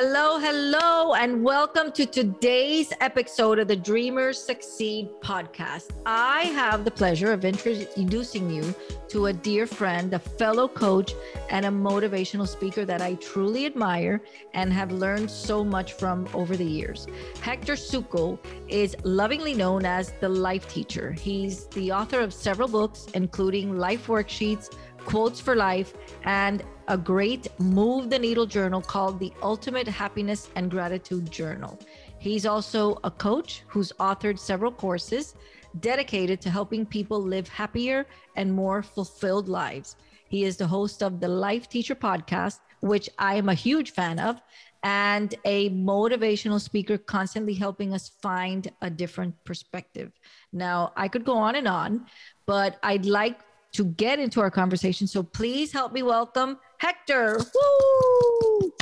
Hello, hello, and welcome to today's episode of the Dreamers Succeed podcast. I have the pleasure of introducing you to a dear friend, a fellow coach, and a motivational speaker that I truly admire and have learned so much from over the years. Hector Suco is lovingly known as the life teacher. He's the author of several books, including Life Worksheets, Quotes for Life, and a great move the needle journal called the Ultimate Happiness and Gratitude Journal. He's also a coach who's authored several courses dedicated to helping people live happier and more fulfilled lives. He is the host of the Life Teacher podcast, which I am a huge fan of, and a motivational speaker constantly helping us find a different perspective. Now, I could go on and on, but I'd like to get into our conversation. So please help me welcome Hector. Woo!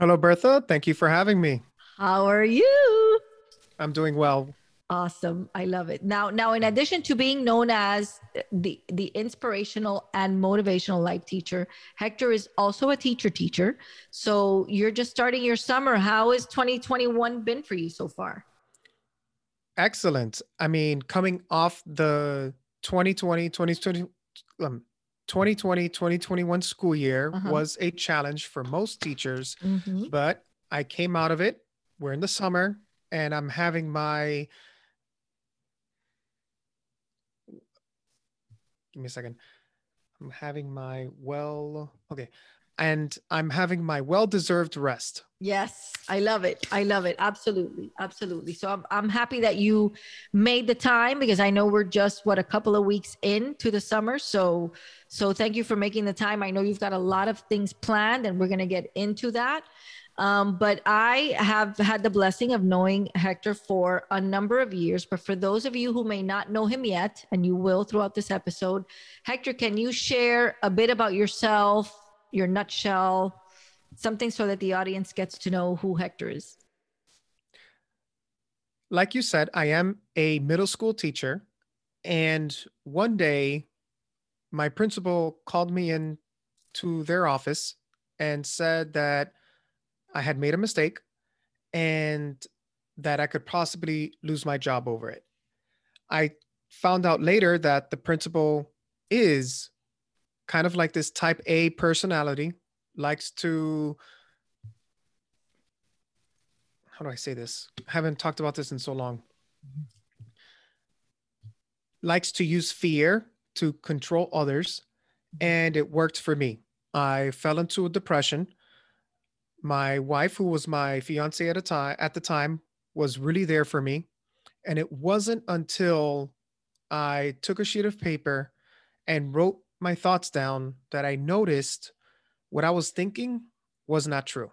Hello, Bertha. Thank you for having me. How are you? I'm doing well. Awesome. I love it. Now, now, in addition to being known as the, the inspirational and motivational life teacher, Hector is also a teacher teacher. So you're just starting your summer. How has 2021 been for you so far? Excellent. I mean, coming off the 2020, 2020, um, 2020 2021 school year uh-huh. was a challenge for most teachers, mm-hmm. but I came out of it. We're in the summer and I'm having my. Give me a second. I'm having my well, okay and I'm having my well-deserved rest. Yes, I love it. I love it. Absolutely. Absolutely. So I'm I'm happy that you made the time because I know we're just what a couple of weeks into the summer. So so thank you for making the time. I know you've got a lot of things planned and we're going to get into that. Um, but I have had the blessing of knowing Hector for a number of years. But for those of you who may not know him yet, and you will throughout this episode, Hector, can you share a bit about yourself, your nutshell, something so that the audience gets to know who Hector is? Like you said, I am a middle school teacher. And one day, my principal called me in to their office and said that I had made a mistake and that I could possibly lose my job over it. I found out later that the principal is kind of like this type A personality, likes to how do I say this? I haven't talked about this in so long. Likes to use fear to control others, and it worked for me. I fell into a depression. My wife, who was my fiance at a time at the time, was really there for me. And it wasn't until I took a sheet of paper and wrote my thoughts down that I noticed what I was thinking was not true.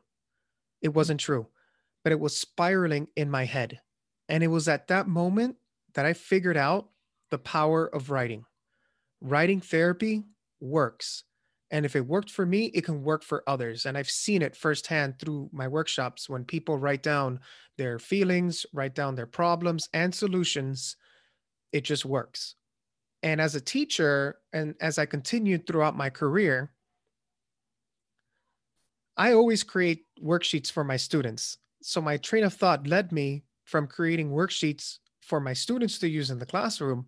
It wasn't true, but it was spiraling in my head. And it was at that moment that I figured out the power of writing. Writing therapy works. And if it worked for me, it can work for others. And I've seen it firsthand through my workshops when people write down their feelings, write down their problems and solutions, it just works. And as a teacher, and as I continued throughout my career, I always create worksheets for my students. So my train of thought led me from creating worksheets for my students to use in the classroom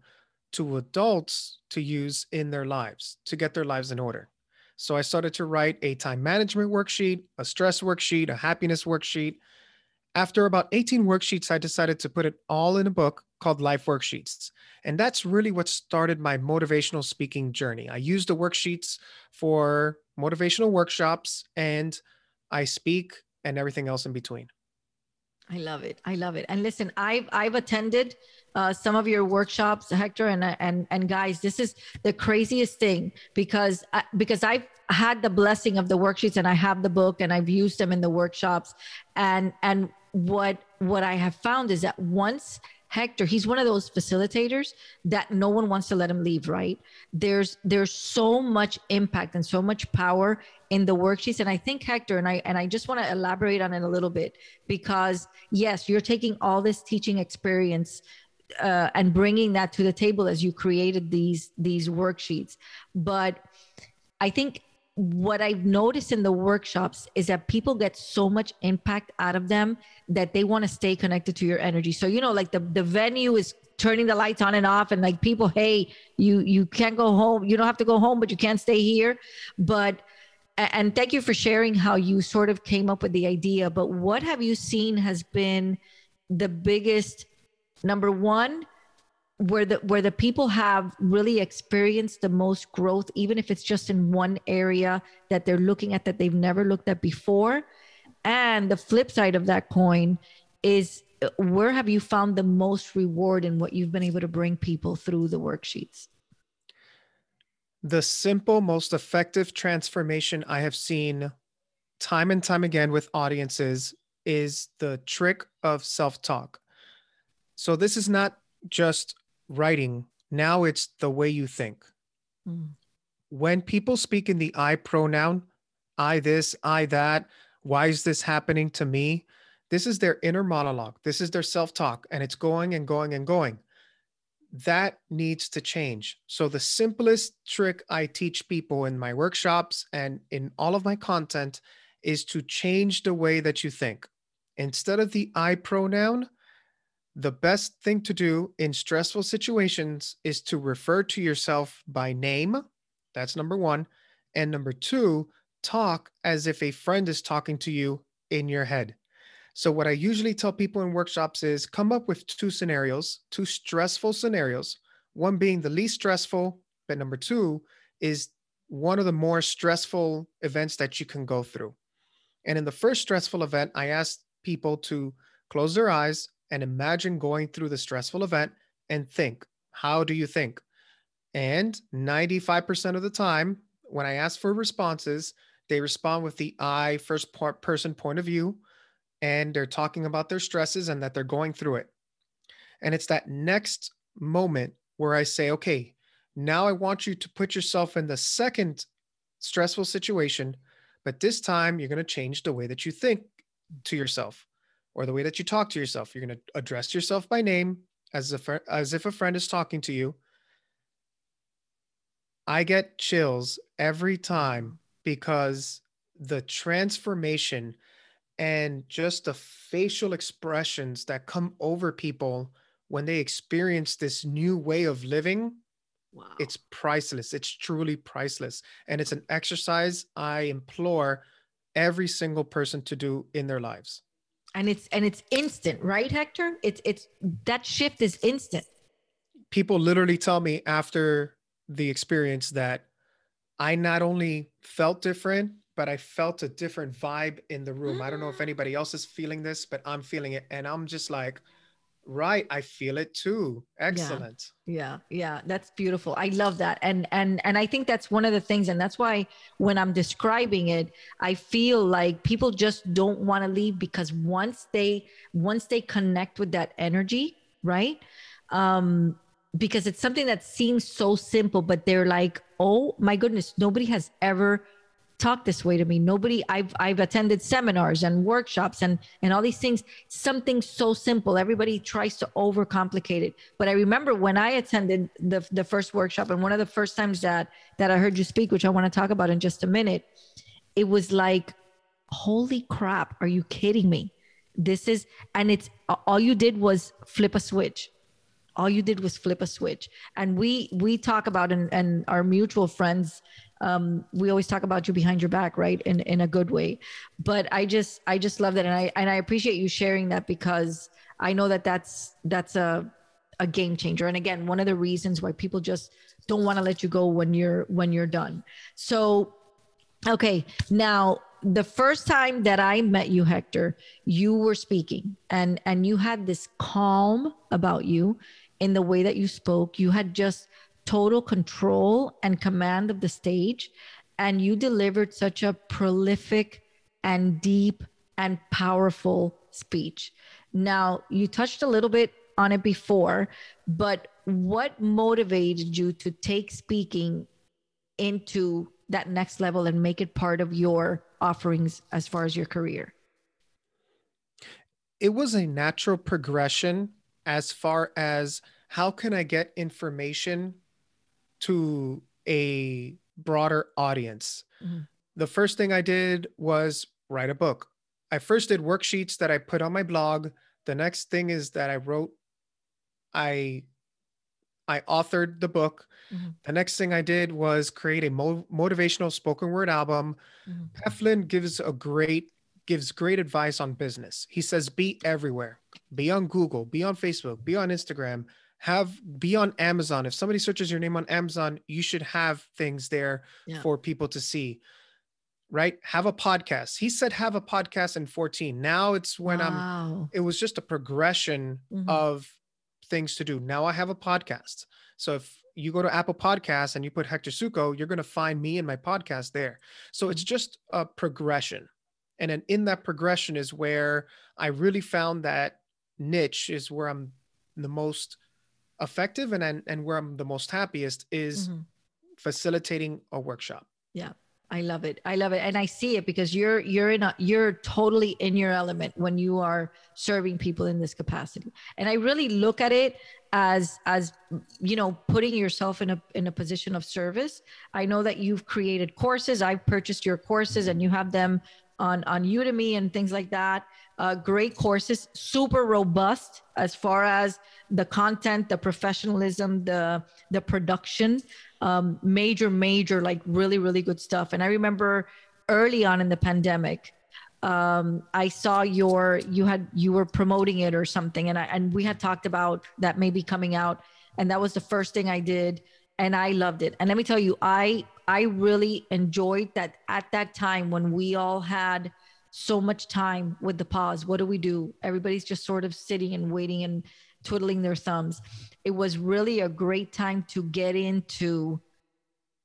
to adults to use in their lives to get their lives in order. So I started to write a time management worksheet, a stress worksheet, a happiness worksheet. After about 18 worksheets, I decided to put it all in a book called Life Worksheets. And that's really what started my motivational speaking journey. I use the worksheets for motivational workshops and I speak and everything else in between. I love it. I love it. And listen, I've I've attended uh, some of your workshops, Hector, and and and guys, this is the craziest thing because I, because I've had the blessing of the worksheets and I have the book and I've used them in the workshops, and and what what I have found is that once Hector, he's one of those facilitators that no one wants to let him leave, right? There's there's so much impact and so much power in the worksheets and I think Hector and I and I just want to elaborate on it a little bit because yes, you're taking all this teaching experience uh, and bringing that to the table as you created these these worksheets. But I think what I've noticed in the workshops is that people get so much impact out of them that they want to stay connected to your energy. So, you know, like the, the venue is turning the lights on and off and like people, hey, you you can't go home. You don't have to go home, but you can't stay here. But and thank you for sharing how you sort of came up with the idea. But what have you seen has been the biggest number one where the where the people have really experienced the most growth even if it's just in one area that they're looking at that they've never looked at before. And the flip side of that coin is where have you found the most reward in what you've been able to bring people through the worksheets? The simple most effective transformation i have seen time and time again with audiences is the trick of self-talk. So this is not just writing, now it's the way you think. Mm. When people speak in the I pronoun, I this, I that, why is this happening to me? This is their inner monologue. This is their self talk, and it's going and going and going. That needs to change. So, the simplest trick I teach people in my workshops and in all of my content is to change the way that you think. Instead of the I pronoun, the best thing to do in stressful situations is to refer to yourself by name. That's number one. And number two, talk as if a friend is talking to you in your head. So, what I usually tell people in workshops is come up with two scenarios, two stressful scenarios, one being the least stressful, but number two is one of the more stressful events that you can go through. And in the first stressful event, I asked people to close their eyes and imagine going through the stressful event and think, how do you think? And 95% of the time, when I ask for responses, they respond with the I first person point of view, and they're talking about their stresses and that they're going through it. And it's that next moment where I say, okay, now I want you to put yourself in the second stressful situation, but this time you're going to change the way that you think to yourself or the way that you talk to yourself. You're going to address yourself by name as if, as if a friend is talking to you. I get chills every time because the transformation and just the facial expressions that come over people when they experience this new way of living wow. it's priceless it's truly priceless and it's an exercise i implore every single person to do in their lives and it's and it's instant right hector it's it's that shift is instant people literally tell me after the experience that i not only felt different but i felt a different vibe in the room mm. i don't know if mm. anybody else is feeling this but i'm feeling it and i'm just like right i feel it too. Excellent. Yeah. yeah yeah that's beautiful i love that and and and i think that's one of the things and that's why when i'm describing it i feel like people just don't want to leave because once they once they connect with that energy right? Um because it's something that seems so simple but they're like oh my goodness nobody has ever talk this way to me. Nobody i've i've attended seminars and workshops and and all these things. Something so simple. Everybody tries to overcomplicate it. But i remember when i attended the the first workshop and one of the first times that that i heard you speak which i want to talk about in just a minute it was like holy crap are you kidding me? This is and it's all you did was flip a switch. All you did was flip a switch. And we we talk about and, and our mutual friends um, we always talk about you behind your back right? In in a good way. But i just i just love that. And i and i appreciate you sharing that because i know that that's that's a a game changer. And again one of the reasons why people just don't want to let you go when you're when you're done. So okay now the first time that i met you hector you were speaking and and you had this calm about you in the way that you spoke. You had just total control and command of the stage. And you delivered such a prolific and deep and powerful speech. Now, you touched a little bit on it before, but what motivated you to take speaking into that next level and make it part of your offerings as far as your career? It was a natural progression as far as how can I get information to a broader audience. Mhm. The first thing I did was write a book. I first did worksheets that I put on my blog. The next thing is that I wrote I I authored the book. Mhm. The next thing I did was create a mo- motivational spoken word album. Mhm. Heflin gives a great gives great advice on business. He says be everywhere. Be on Google, be on Facebook, be on Instagram, have be on Amazon. If somebody searches your name on Amazon, you should have things there Yeah. for people to see. Right? Have a podcast. He said have a podcast in 14. Now it's when I'm it was just a progression Mhm. of things to do. Now I have a podcast. So if you go to Apple Podcasts and you put Hector Suco, you're going to find me and my podcast there. So it's just a progression. And then in that progression is where I really found that niche is where I'm the most effective and and, and where I'm the most happiest is Mhm. facilitating a workshop. Yeah. I love it. I love it. And I see it because you're you're in a you're totally in your element when you are serving people in this capacity. And I really look at it as as you know, putting yourself in a in a position of service. I know that you've created courses. I've purchased your courses and you have them on on Udemy and things like that. Uh, great courses, super robust as far as the content, the professionalism, the the production um, major, major, like really, really good stuff. And I remember early on in the pandemic, um, I saw your you had you were promoting it or something, and I and we had talked about that maybe coming out, and that was the first thing I did, and I loved it. And let me tell you, I I really enjoyed that at that time when we all had so much time with the pause. What do we do? Everybody's just sort of sitting and waiting and twiddling their thumbs. It was really a great time to get into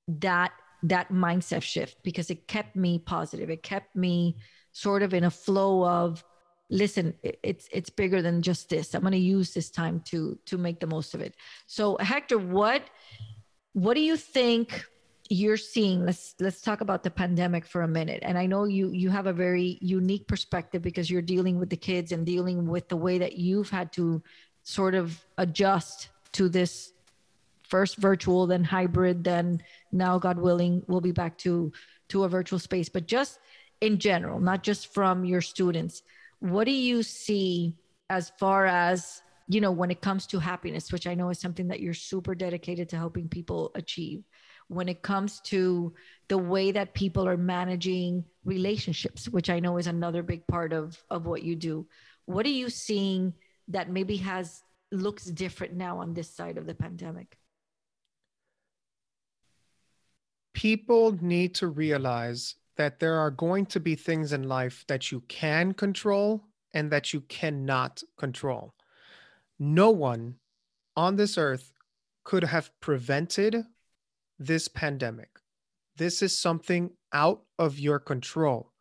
that that mindset shift because it kept me positive. It kept me sort of in a flow of listen it's it's bigger than just this i'm going to use this time to to make the most of it so hector what what do you think you're seeing let's let's talk about the pandemic for a minute. And i know you you have a very unique perspective because you're dealing with the kids and dealing with the way that you've had to sort of adjust to this first virtual then hybrid then now god willing we'll be back to to a virtual space. But just in general not just from your students what do you see as far as you know when it comes to happiness which i know is something that you're super dedicated to helping people achieve when it comes to the way that people are managing relationships which i know is another big part of of what you do what are you seeing that maybe has looks different now on this side of the pandemic people need to realize that there are going to be things in life that you can control and that you cannot control. No one on this earth could have prevented this pandemic. This is something out of your control.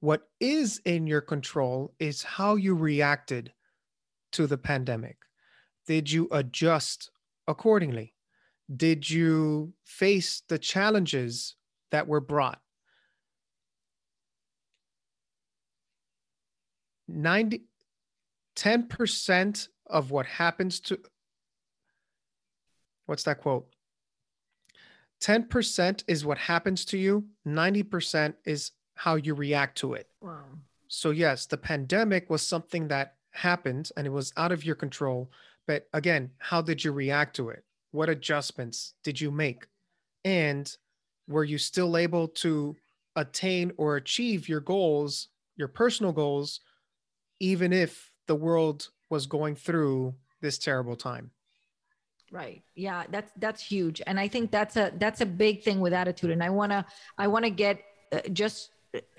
What is in your control is how you reacted to the pandemic. Did you adjust accordingly? Did you face the challenges that were brought? 90 10% of what happens to what's that quote 10% is what happens to you 90% is how you react to it. Wow. So yes the pandemic was something that happened and it was out of your control but again how did you react to it? What adjustments did you make? And were you still able to attain or achieve your goals your personal goals even if the world was going through this terrible time right. Yeah that's that's huge. And i think that's a that's a big thing with attitude. And i want to i want to get uh, just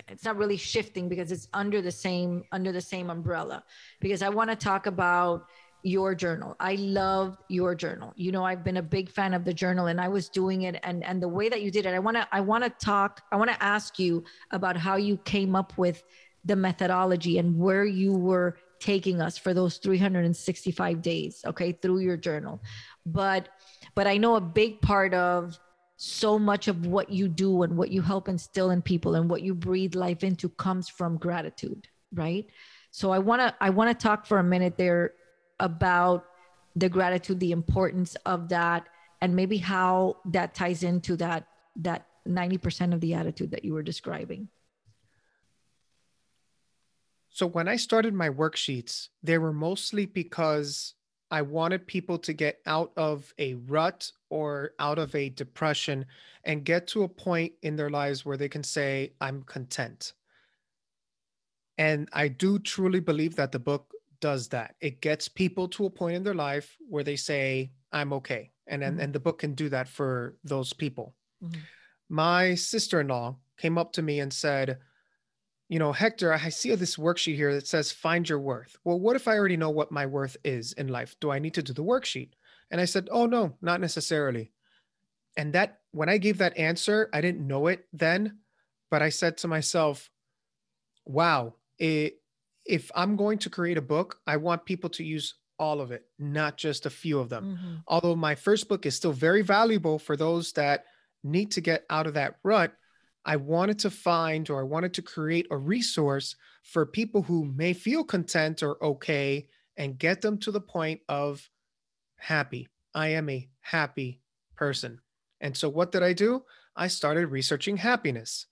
it's not really shifting because it's under the same under the same umbrella. Because i want to talk about your journal. I love your journal. You know i've been a big fan of the journal and i was doing it and and the way that you did it i want to i want to talk i want to ask you about how you came up with the methodology and where you were taking us for those 365 days okay through your journal. But but i know a big part of so much of what you do and what you help instill in people and what you breathe life into comes from gratitude right? So i want to i want to talk for a minute there about the gratitude the importance of that and maybe how that ties into that that 90% of the attitude that you were describing so when i started my worksheets they were mostly because i wanted people to get out of a rut or out of a depression and get to a point in their lives where they can say i'm content and i do truly believe that the book does that it gets people to a point in their life where they say i'm okay and and, Mhm. and the book can do that for those people Mhm. my sister-in-law came up to me and said you know hector i see this worksheet here that says find your worth well what if i already know what my worth is in life? Do i need to do the worksheet? And i said oh no not necessarily. And that when i gave that answer i didn't know it then but i said to myself wow it, if i'm going to create a book i want people to use all of it not just a few of them. Mhm. although my first book is still very valuable for those that need to get out of that rut, I wanted to find or I wanted to create a resource for people who may feel content or okay and get them to the point of happy. I am a happy person. And so what did I do? I started researching happiness.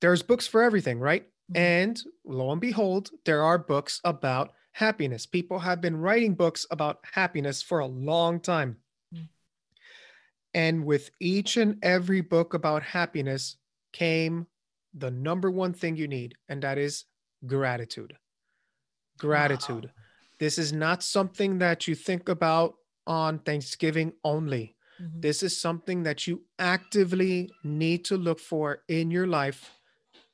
There's books for everything, right? Mhm. And lo and behold, there are books about happiness. People have been writing books about happiness for a long time. And with each and every book about happiness came the number one thing you need, and that is gratitude. Gratitude. This is not something that you think about on Thanksgiving only. Mhm. This is something that you actively need to look for in your life,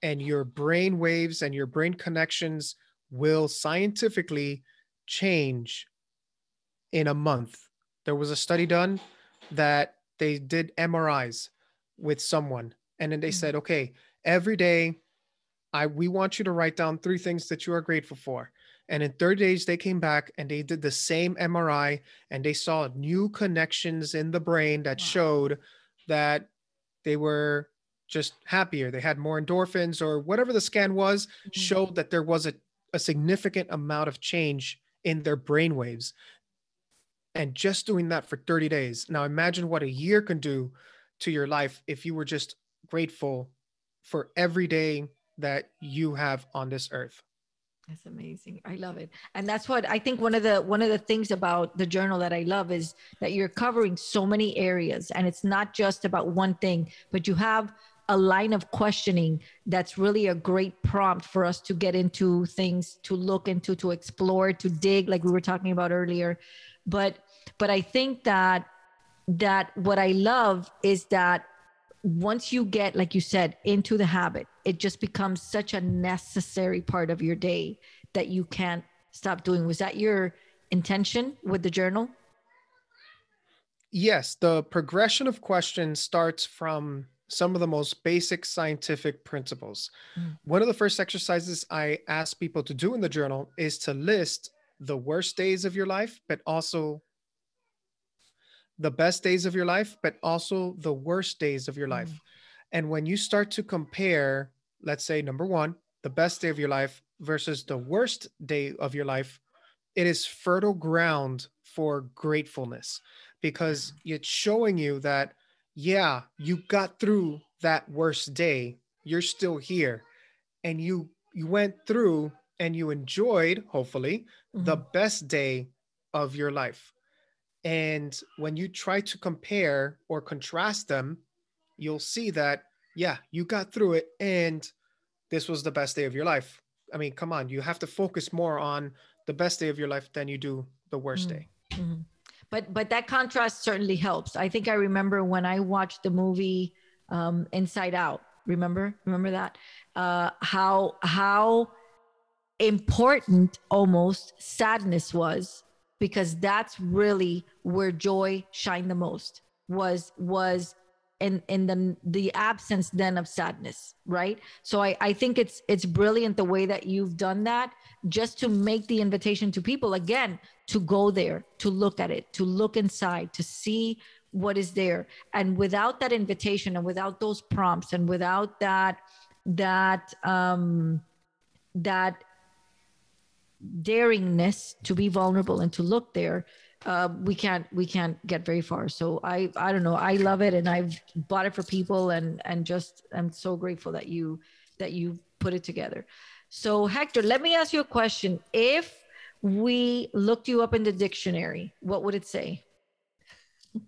and your brain waves and your brain connections will scientifically change in a month. There was a study done that they did MRIs with someone, and then they Mhm. said, okay, every day, I we want you to write down three things that you are grateful for. And in 30 days, they came back and they did the same MRI and they saw new connections in the brain that Wow. showed that they were just happier. They had more endorphins or whatever the scan was, Mhm. showed that there was a, a significant amount of change in their brain waves. And just doing that for 30 days. Now imagine what a year can do to your life if you were just grateful for every day that you have on this earth. That's amazing. I love it. And that's what I think one of the one of the things about the journal that I love is that you're covering so many areas and it's not just about one thing, but you have a line of questioning that's really a great prompt for us to get into things to look into to explore to dig like we were talking about earlier but but i think that that what i love is that once you get like you said into the habit it just becomes such a necessary part of your day that you can't stop doing was that your intention with the journal Yes, the progression of questions starts from some of the most basic scientific principles. Mm. One of the first exercises I ask people to do in the journal is to list the worst days of your life, but also the best days of your life, but also the worst days of your Mm. life. And when you start to compare, let's say, number one, the best day of your life versus the worst day of your life, it is fertile ground for gratefulness because it's showing you that, yeah, you got through that worst day. You're still here. And you you went through and you enjoyed, hopefully, the Mhm. best day of your life. And when you try to compare or contrast them, you'll see that, yeah, you got through it and this was the best day of your life. I mean, come on, you have to focus more on the best day of your life than you do the worst Mm. day. Mhm. But but that contrast certainly helps. I think I remember when I watched the movie um, Inside Out. Remember, remember that uh, how how important almost sadness was because that's really where joy shined the most was was in in the the absence then of sadness right? So i i think it's it's brilliant the way that you've done that just to make the invitation to people again to go there to look at it to look inside to see what is there. And without that invitation and without those prompts and without that that um that daringness to be vulnerable and to look there uh, we can't we can't get very far. So I I don't know. I love it, and I've bought it for people, and and just I'm so grateful that you that you put it together. So Hector, let me ask you a question. If we looked you up in the dictionary, what would it say?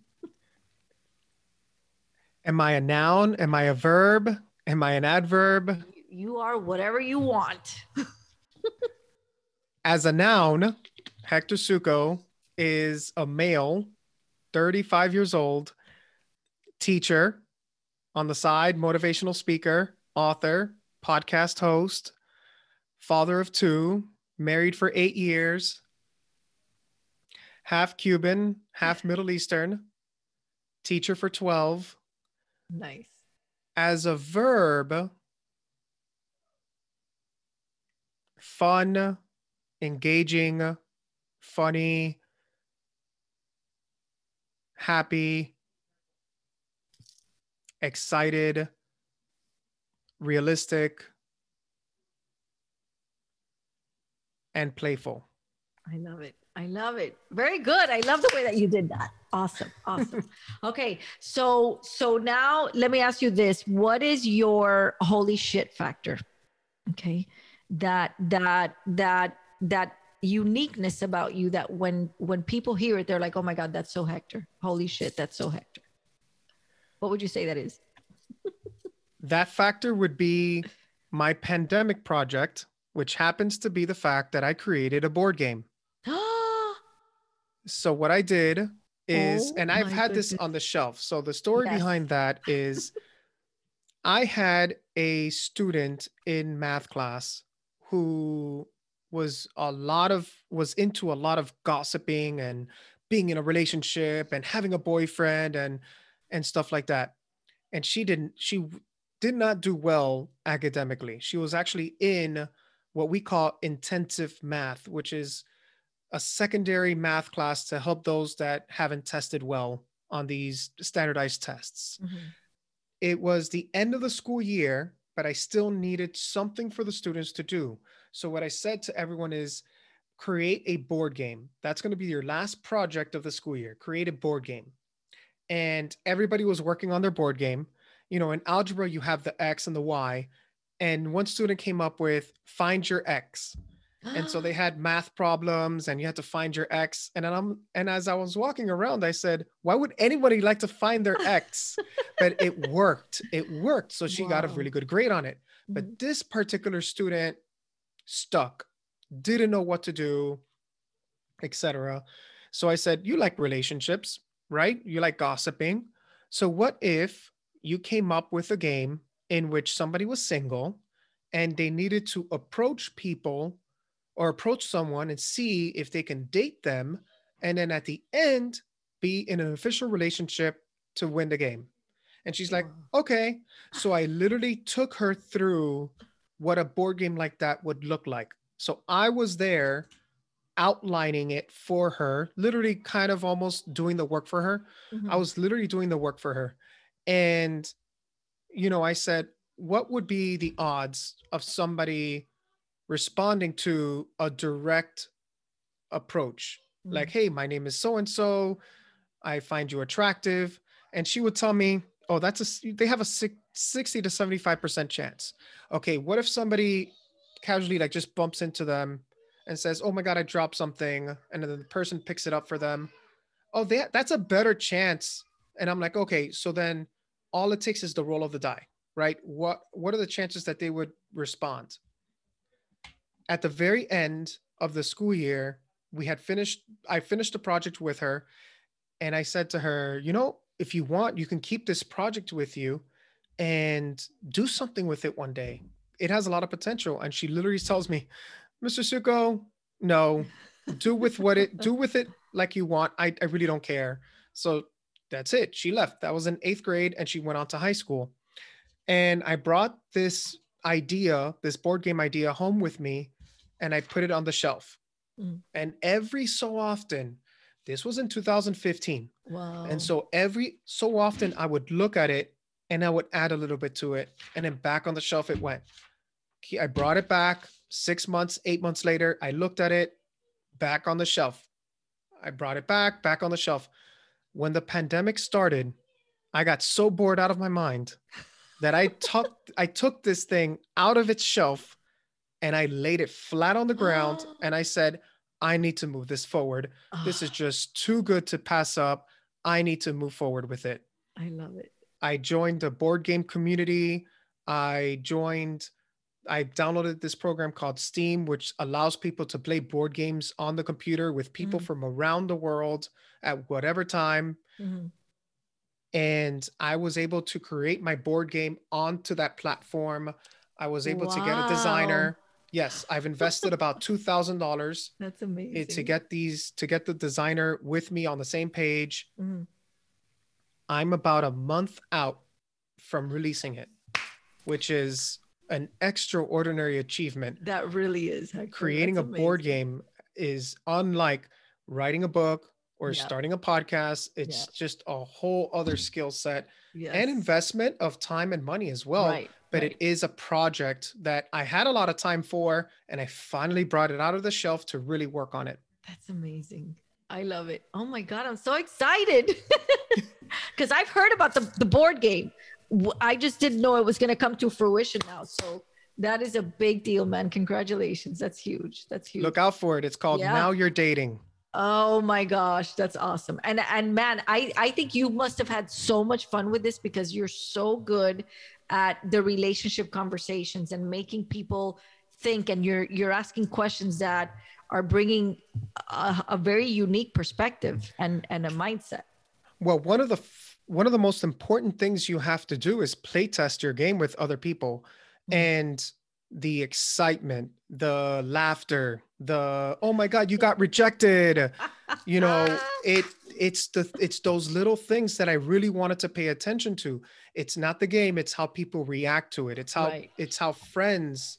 Am I a noun? Am I a verb? Am I an adverb? You are whatever you want. As a noun, Hector Suco is a male, 35 years old, teacher, on the side, motivational speaker, author, podcast host, father of two, married for eight years, half Cuban, half Middle Eastern, teacher for 12. Nice. As a verb, fun, engaging, funny, happy, excited, realistic, and playful. I love it. I love it. Very good. I love the way that you did that. Awesome. Awesome. okay. So so now let me ask you this. What is your holy shit factor? Okay. That that that that uniqueness about you that when when people hear it, they're like, oh my God, that's so Hector. Holy shit, that's so Hector. What would you say that is? that factor would be my pandemic project, which happens to be the fact that I created a board game. so what I did is, oh and I've had goodness. this on the shelf. So the story yes. behind that is I had a student in math class who was a lot of was into a lot of gossiping and being in a relationship and having a boyfriend and and stuff like that. And she didn't she did not do well academically. She was actually in what we call intensive math which is a secondary math class to help those that haven't tested well on these standardized tests. Mm-hmm. it was the end of the school year but i still needed something for the students to do so what I said to everyone is create a board game. That's going to be your last project of the school year. Create a board game. And everybody was working on their board game. You know, in algebra, you have the X and the Y. And one student came up with find your X. And so they had math problems and you had to find your X. And I'm and as I was walking around, I said, why would anybody like to find their X? but it worked. It worked. So she wow. got a really good grade on it. But mm-hmm. this particular student stuck, didn't know what to do, etc. So I said, You like relationships, right? You like gossiping. So what if you came up with a game in which somebody was single and they needed to approach people or approach someone and see if they can date them and then at the end be in an official relationship to win the game and she's like okay so i literally took her through what a board game like that would look like. So I was there outlining it for her, literally kind of almost doing the work for her. Mm-hmm. I was literally doing the work for her. And, you know, I said, what would be the odds of somebody responding to a direct approach? Mm-hmm. Like, hey, my name is so and so. I find you attractive. And she would tell me, oh, that's a, they have a 60 to 75% chance. Okay, what if somebody casually like just bumps into them and says, "Oh my god, I dropped something," and then the person picks it up for them. Oh, that that's a better chance. And I'm like, okay, so then all it takes is the roll of the die, right? What what are the chances that they would respond? At the very end of the school year, we had finished. I finished the project with her, and I said to her, you know, if you want, you can keep this project with you and do something with it one day. It has a lot of potential. And she literally tells me, Mr. Suco, no, do with what it do with it like you want. I, I really don't care. So that's it. She left. That was in eighth grade and she went on to high school. And I brought this idea, this board game idea home with me and I put it on the shelf. Mm. And every so often, this was in 2015. Wow. And so every so often I would look at it and I would add a little bit to it. And then back on the shelf it went. I brought it back six months, eight months later. I looked at it back on the shelf. I brought it back, back on the shelf. When the pandemic started, I got so bored out of my mind that I took I took this thing out of its shelf and I laid it flat on the ground and I said, I need to move this forward. This is just too good to pass up. I need to move forward with it. I love it. I joined the board game community. I joined, I downloaded this program called Steam, which allows people to play board games on the computer with people Mhm. from around the world at whatever time. Mhm. And I was able to create my board game onto that platform. I was able to get a designer. Yes, I've invested about $2,000 That's amazing. eh, to get these, to get the designer with me on the same page. Mhm. I'm about a month out from releasing it, which is an extraordinary achievement. That really is. Hector. Creating That's a board game is unlike writing a book or Yeah. starting a podcast. It's Yeah. just a whole other skill set Yes. and investment of time and money as well. right, But right. it is a project that I had a lot of time for, and I finally brought it out of the shelf to really work on it. That's amazing. I love it. Oh my God, I'm so excited. Because I've heard about the, the board game. I just didn't know it was going to come to fruition now. So that is a big deal, man. Congratulations. That's huge. That's huge. Look out for it. It's called Yeah. Now You're Dating. Oh my gosh, that's awesome. And and man, I I think you must have had so much fun with this because you're so good at the relationship conversations and making people think and you're you're asking questions that are bringing a, a very unique perspective and and a mindset. Well, one of the f- one of the most important things you have to do is play test your game with other people, Mhm. and the excitement, the laughter, the oh my god, you got rejected. You know, it it's the it's those little things that I really wanted to pay attention to. It's not the game, it's how people react to it. It's how Right. it's how friends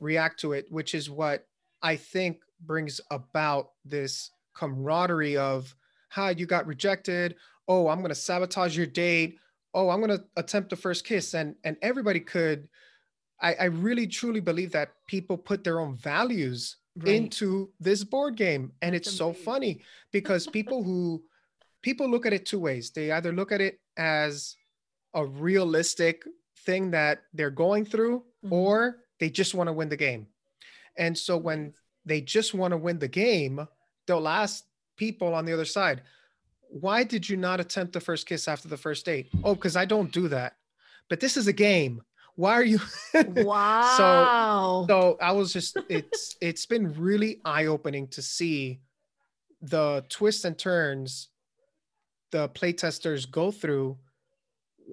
react to it, which is what I think brings about this camaraderie of hi, you got rejected. Oh, I'm gonna sabotage your date. Oh, I'm gonna attempt the first kiss. And and everybody could I, I really truly believe that people put their own values Right. into this board game. And That's it's so funny because people who people look at it two ways. They either look at it as a realistic thing that they're going through, Mhm. or they just want to win the game. And so when they just want to win the game, they'll ask people on the other side, why did you not attempt the first kiss after the first date? Oh, because I don't do that. But this is a game. Why are you? wow. so I was just it's it's been really eye-opening to see the twists and turns the playtesters go through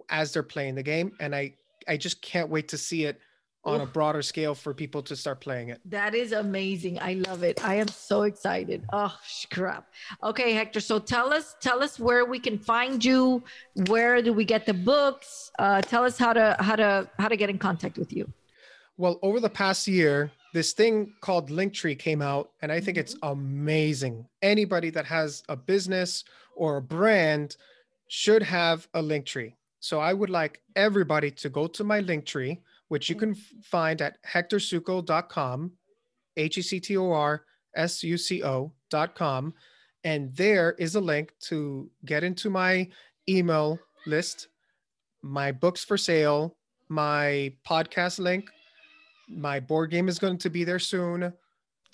as they're playing the game. And I I just can't wait to see it on a broader scale for people to start playing it. That is amazing. I love it. I am so excited. Oh crap. Okay, Hector. So tell us, tell us where we can find you. Where do we get the books? Uh, tell us how to how to how to get in contact with you. Well, over the past year, this thing called Linktree came out, and I think it's amazing. Anybody that has a business or a brand should have a Linktree. So I would like everybody to go to my Linktree, which you mm. can find at hectorsuco.com, H E C T O R S U C O.com. And there is a link to get into my email list, my books for sale, my podcast link, my board game is going to be there soon.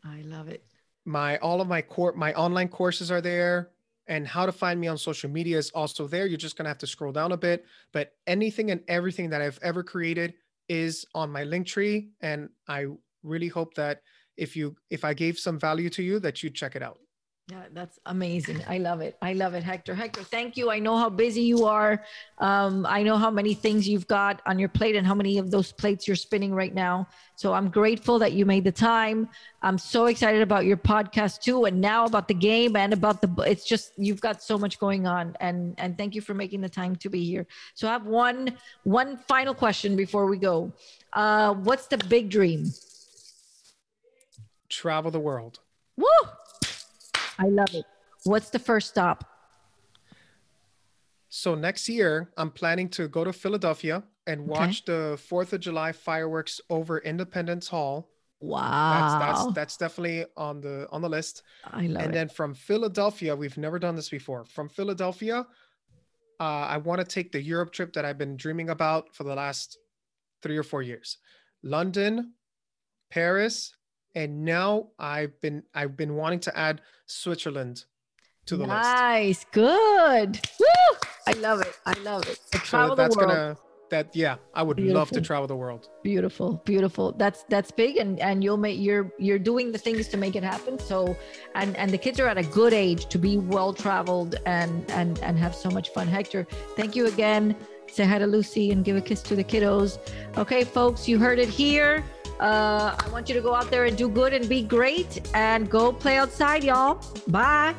I love it. my all of my core my online courses are there. And how to find me on social media is also there. You're just going to have to scroll down a bit. But anything and everything that i've ever created is on my link tree and i really hope that if you if i gave some value to you that you check it out Yeah, that's amazing. I love it. I love it, Hector. Hector, thank you. I know how busy you are. Um, I know how many things you've got on your plate and how many of those plates you're spinning right now. So I'm grateful that you made the time. I'm so excited about your podcast too, and now about the game and about the. It's just you've got so much going on, and and thank you for making the time to be here. So I have one one final question before we go. Uh, what's the big dream? travel the world Woo! I love it. What's the first stop? so next year i'm planning to go to philadelphia and watch the fourth of july fireworks over independence hall Wow. That's that's that's definitely on the on the list. I love it. and it. then from Philadelphia, we've never done this before. From Philadelphia, uh, I want to take the Europe trip that I've been dreaming about for the last three or four years. London, Paris, and now I've been I've been wanting to add Switzerland to the list. nice. Good. Woo! I love it. I love it. So travel that's the world. gonna that yeah, I would love to travel the world. beautiful beautiful that's that's big and and you'll make you're you're doing the things to make it happen so and and the kids are at a good age to be well traveled and and and have so much fun hector thank you again say hi to lucy and give a kiss to the kiddos okay folks you heard it here uh i want you to go out there and do good and be great and go play outside y'all. Bye